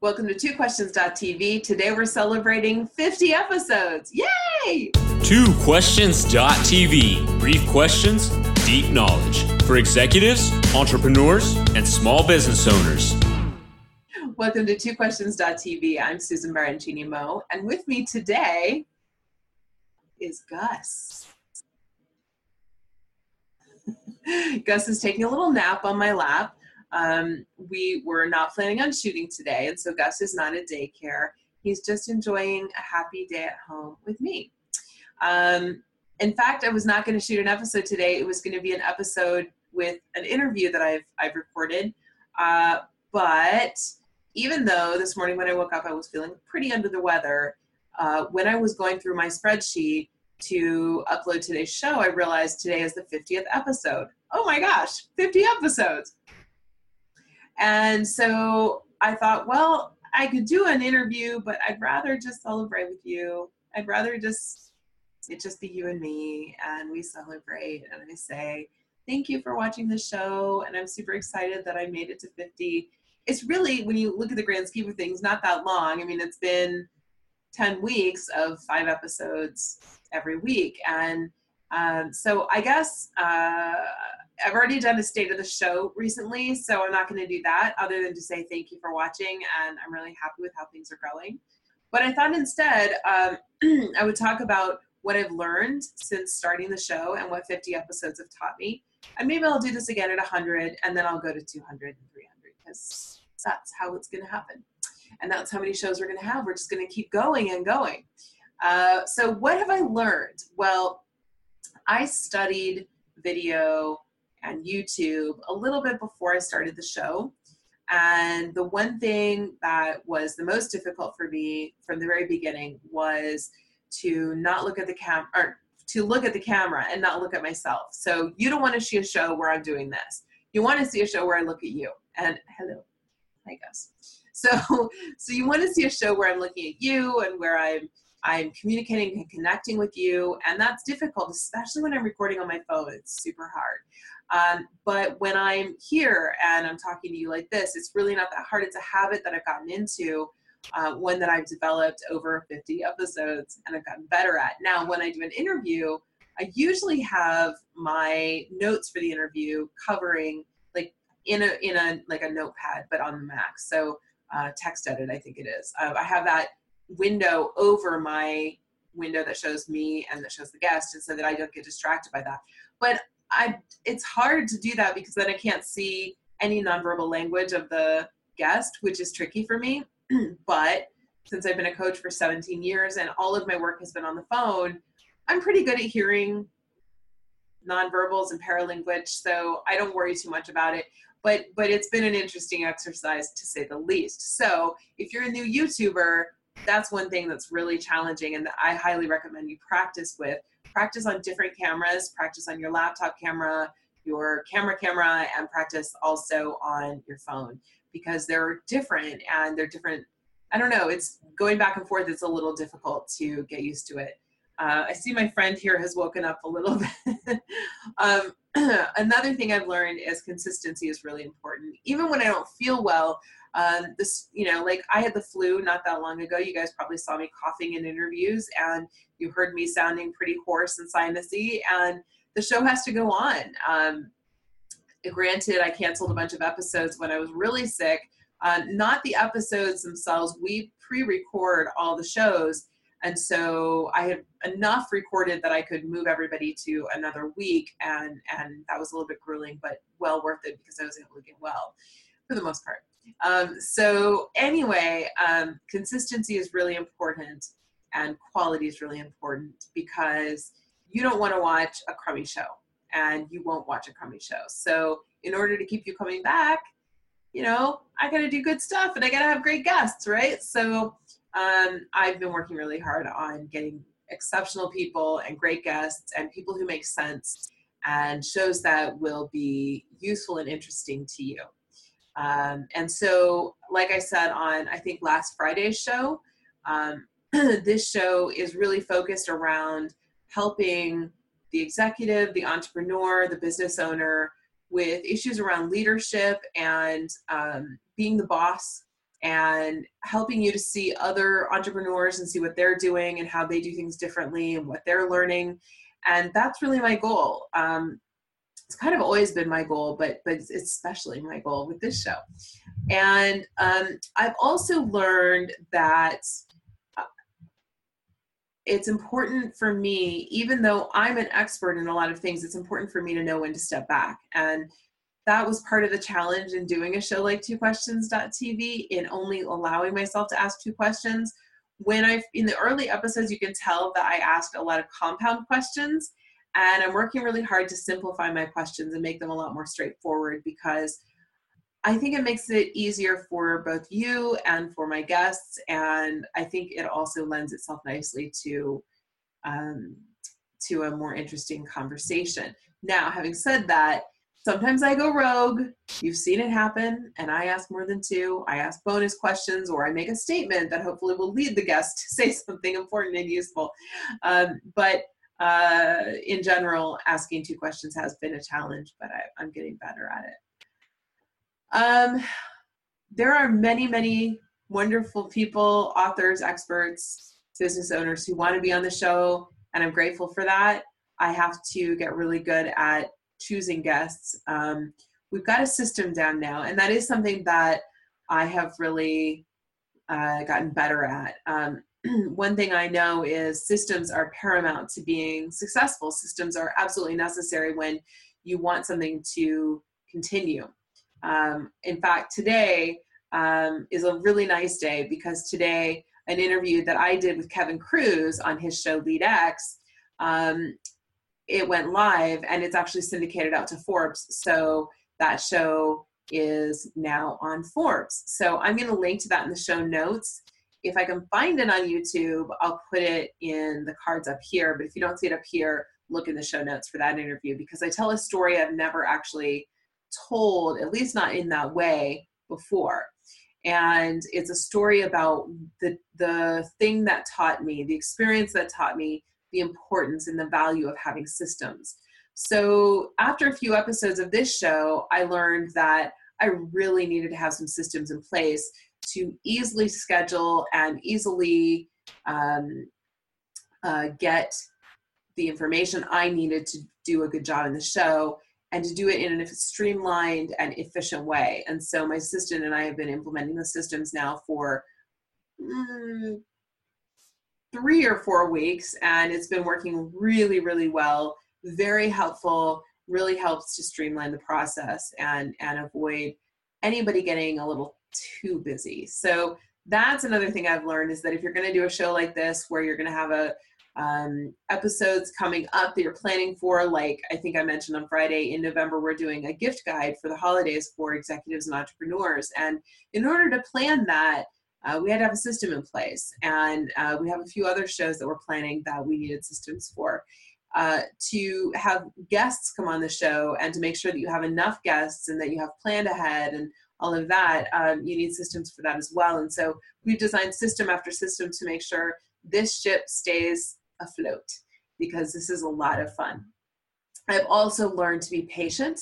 Welcome to Two TwoQuestions.tv. Today we're celebrating 50 episodes. Yay! Two TwoQuestions.tv. Brief questions, deep knowledge for executives, entrepreneurs, and small business owners. Welcome to Two TwoQuestions.tv. I'm Susan Baroncini Moe, and with me today is Gus. Gus is taking a little nap on my lap. Um, we were not planning on shooting today, and so Gus is not at daycare. He's just enjoying a happy day at home with me. Um, in fact, I was not going to shoot an episode today. It was going to be an episode with an interview that I've I've recorded. Uh, but even though this morning when I woke up I was feeling pretty under the weather, uh, when I was going through my spreadsheet to upload today's show, I realized today is the 50th episode. Oh my gosh, 50 episodes! And so I thought, well, I could do an interview, but I'd rather just celebrate with you. I'd rather just it just be you and me and we celebrate and I say, thank you for watching the show and I'm super excited that I made it to 50. It's really when you look at the grand scheme of things, not that long. I mean, it's been 10 weeks of five episodes every week. And um, so I guess uh, I've already done a state of the show recently, so I'm not going to do that other than to say thank you for watching and I'm really happy with how things are going. But I thought instead um, I would talk about what I've learned since starting the show and what 50 episodes have taught me. And maybe I'll do this again at 100 and then I'll go to 200 and 300 because that's how it's going to happen. And that's how many shows we're going to have. We're just going to keep going and going. Uh, so, what have I learned? Well, I studied video and YouTube a little bit before I started the show. And the one thing that was the most difficult for me from the very beginning was to not look at the cam or to look at the camera and not look at myself. So you don't want to see a show where I'm doing this. You want to see a show where I look at you. And hello, hi guys. So so you want to see a show where I'm looking at you and where I'm I'm communicating and connecting with you, and that's difficult, especially when I'm recording on my phone. It's super hard. Um, but when I'm here and I'm talking to you like this, it's really not that hard. It's a habit that I've gotten into, uh, one that I've developed over 50 episodes and I've gotten better at. Now, when I do an interview, I usually have my notes for the interview covering like in a in a like a notepad, but on the Mac. So uh, TextEdit, I think it is. Uh, I have that window over my window that shows me and that shows the guest, and so that I don't get distracted by that. But I it's hard to do that because then I can't see any nonverbal language of the guest, which is tricky for me. but since I've been a coach for 17 years and all of my work has been on the phone, I'm pretty good at hearing nonverbals and paralanguage, so I don't worry too much about it. But but it's been an interesting exercise to say the least. So if you're a new YouTuber, that's one thing that's really challenging and that I highly recommend you practice with practice on different cameras, practice on your laptop camera, your camera camera, and practice also on your phone because they're different and they're different. I don't know, it's going back and forth, it's a little difficult to get used to it. Uh, I see my friend here has woken up a little bit. um, another thing I've learned is consistency is really important. Even when I don't feel well, um, this, you know, like I had the flu not that long ago. You guys probably saw me coughing in interviews, and you heard me sounding pretty hoarse and sinusy. And the show has to go on. Um, granted, I canceled a bunch of episodes when I was really sick. Uh, not the episodes themselves. We pre-record all the shows, and so I had enough recorded that I could move everybody to another week, and and that was a little bit grueling, but well worth it because I was able to get well for the most part. Um, so anyway, um, consistency is really important and quality is really important because you don't want to watch a crummy show and you won't watch a crummy show. So in order to keep you coming back, you know, I got to do good stuff and I got to have great guests, right? So um, I've been working really hard on getting exceptional people and great guests and people who make sense and shows that will be useful and interesting to you. Um, and so, like I said on, I think last Friday's show, um, this show is really focused around helping the executive, the entrepreneur, the business owner with issues around leadership and um, being the boss and helping you to see other entrepreneurs and see what they're doing and how they do things differently and what they're learning. And that's really my goal. Um, it's kind of always been my goal, but but it's especially my goal with this show. And um, I've also learned that uh, it's important for me, even though I'm an expert in a lot of things, it's important for me to know when to step back. And that was part of the challenge in doing a show like two questions.tv in only allowing myself to ask two questions when i in the early episodes you can tell that i asked a lot of compound questions and i'm working really hard to simplify my questions and make them a lot more straightforward because i think it makes it easier for both you and for my guests and i think it also lends itself nicely to um, to a more interesting conversation now having said that Sometimes I go rogue. You've seen it happen, and I ask more than two. I ask bonus questions, or I make a statement that hopefully will lead the guest to say something important and useful. Um, but uh, in general, asking two questions has been a challenge, but I, am getting better at it. Um, there are many, many wonderful people, authors, experts, business owners who want to be on the show, and I'm grateful for that. I have to get really good at choosing guests. Um, we've got a system down now, and that is something that I have really uh, gotten better at. Um, one thing I know is systems are paramount to being successful. Systems are absolutely necessary when you want something to continue. Um, in fact, today um, is a really nice day because today, an interview that I did with Kevin Kruse on his show LeadX, um, it went live and it's actually syndicated out to Forbes. So that show is now on Forbes. So I'm going to link to that in the show notes. If I can find it on YouTube, I'll put it in the cards up here. But if you don't see it up here, look in the show notes for that interview because I tell a story I've never actually told, at least not in that way before. And it's a story about the the thing that taught me, the experience that taught me the importance and the value of having systems. So, after a few episodes of this show, I learned that I really needed to have some systems in place to easily schedule and easily um, uh, get the information I needed to do a good job in the show and to do it in a streamlined and efficient way. And so my assistant and I have been implementing the systems now for mm, three or four weeks and it's been working really, really well. Very helpful, really helps to streamline the process and, and avoid anybody getting a little too busy. So that's another thing I've learned is that if you're going to do a show like this where you're going to have a um, episodes coming up that you're planning for, like I think I mentioned on Friday in November, we're doing a gift guide for the holidays for executives and entrepreneurs. And in order to plan that, uh, we had to have a system in place. And uh, we have a few other shows that we're planning that we needed systems for. Uh, to have guests come on the show and to make sure that you have enough guests and that you have planned ahead and all of that, um, you need systems for that as well. And so we've designed system after system to make sure this ship stays afloat because this is a lot of fun. I've also learned to be patient.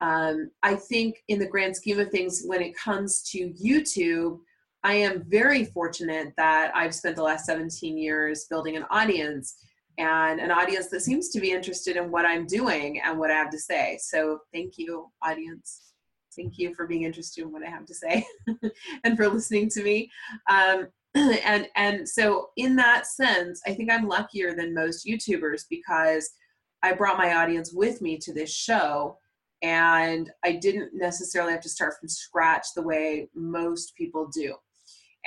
Um, I think, in the grand scheme of things, when it comes to YouTube, I am very fortunate that I've spent the last 17 years building an audience and an audience that seems to be interested in what I'm doing and what I have to say. So thank you, audience. Thank you for being interested in what I have to say and for listening to me. Um, and and so in that sense, I think I'm luckier than most YouTubers because I brought my audience with me to this show and I didn't necessarily have to start from scratch the way most people do.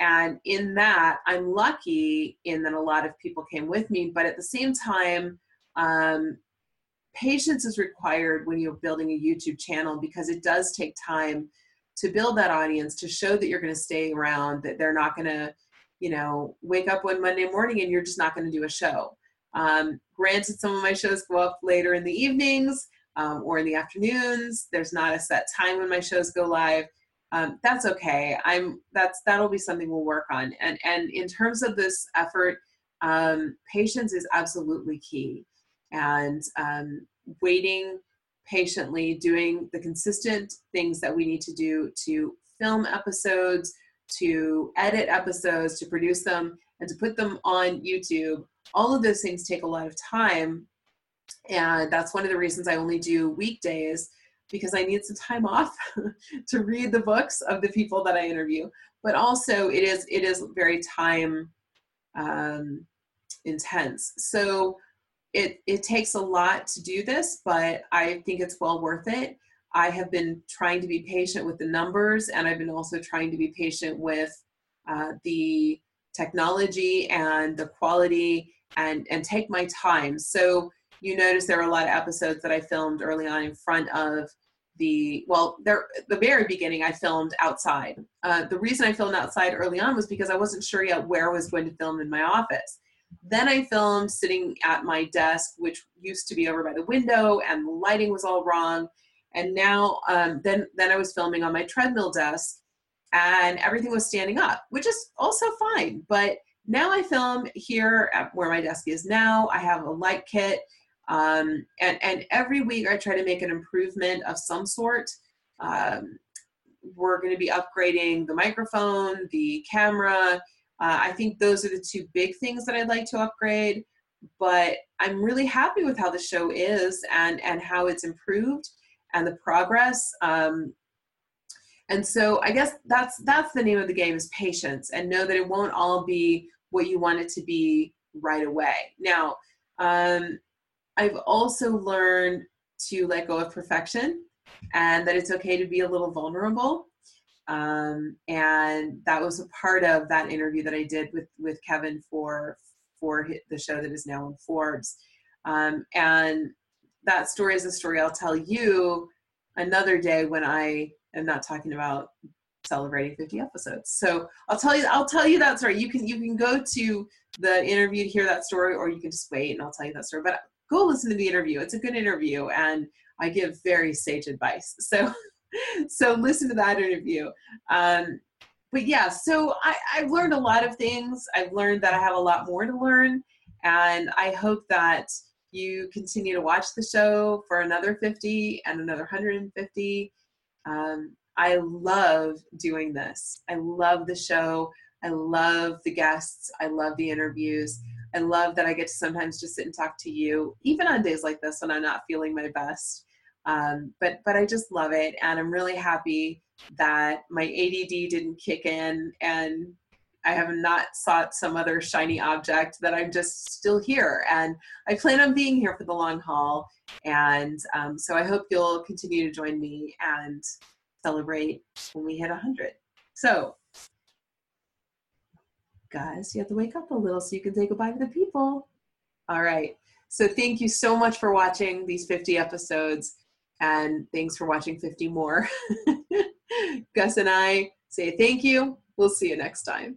And in that, I'm lucky in that a lot of people came with me, but at the same time, um, patience is required when you're building a YouTube channel because it does take time to build that audience, to show that you're going to stay around, that they're not going to, you know, wake up one Monday morning and you're just not going to do a show. Um, granted, some of my shows go up later in the evenings um, or in the afternoons. There's not a set time when my shows go live um, that's okay. I'm that's that'll be something we'll work on. And and in terms of this effort, um, patience is absolutely key, and um, waiting patiently, doing the consistent things that we need to do to film episodes, to edit episodes, to produce them, and to put them on YouTube. All of those things take a lot of time. And that's one of the reasons I only do weekdays because I need some time off to read the books of the people that I interview. But also, it is it is very time um, intense. So it it takes a lot to do this, but I think it's well worth it. I have been trying to be patient with the numbers, and I've been also trying to be patient with uh, the technology and the quality, and and take my time. So you notice there are a lot of episodes that I filmed early on in front of the well there the very beginning i filmed outside uh, the reason i filmed outside early on was because i wasn't sure yet where i was going to film in my office then I filmed sitting at my desk, which used to be over by the window, and the lighting was all wrong. And now, um, then, then I was filming on my treadmill desk, and everything was standing up, which is also fine. But now I film here at where my desk is now. I have a light kit, um, and and every week I try to make an improvement of some sort. Um, we're going to be upgrading the microphone, the camera, uh, I think those are the two big things that I'd like to upgrade. But I'm really happy with how the show is and and how it's improved and the progress. Um, and so I guess that's that's the name of the game is patience and know that it won't all be what you want it to be right away. Now, um, I've also learned to let go of perfection and that it's okay to be a little vulnerable um, and that was a part of that interview that I did with with Kevin for for the show that is now on Forbes. Um, and that story is a story I'll tell you another day when I am not talking about celebrating 50 episodes. So I'll tell you I'll tell you that story. You can you can go to the interview to hear that story, or you can just wait and I'll tell you that story. But go listen to the interview. It's a good interview, and I give very sage advice. So so listen to that interview. Um, but yeah, so I, I've learned a lot of things. I've learned that I have a lot more to learn, and I hope that you continue to watch the show for another 50 and another 150. Um, I love doing this. I love the show. I love the guests. I love the interviews. I love that I get to sometimes just sit and talk to you, even on days like this when I'm not feeling my best. Um, but but I just love it, and I'm really happy that my ADD didn't kick in, and I have not sought some other shiny object. That I'm just still here, and I plan on being here for the long haul. And um, so I hope you'll continue to join me and celebrate when we hit 100. So guys, you have to wake up a little so you can say goodbye to the people. All right. So thank you so much for watching these 50 episodes. And thanks for watching 50 more. Gus and I say thank you. We'll see you next time.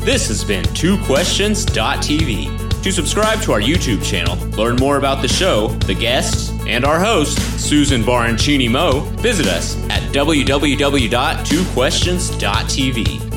This has been TwoQuestions.tv. To subscribe to our YouTube channel, learn more about the show, the guests, and our host, Susan Baroncini Moe, visit us at www.twoquestions.tv.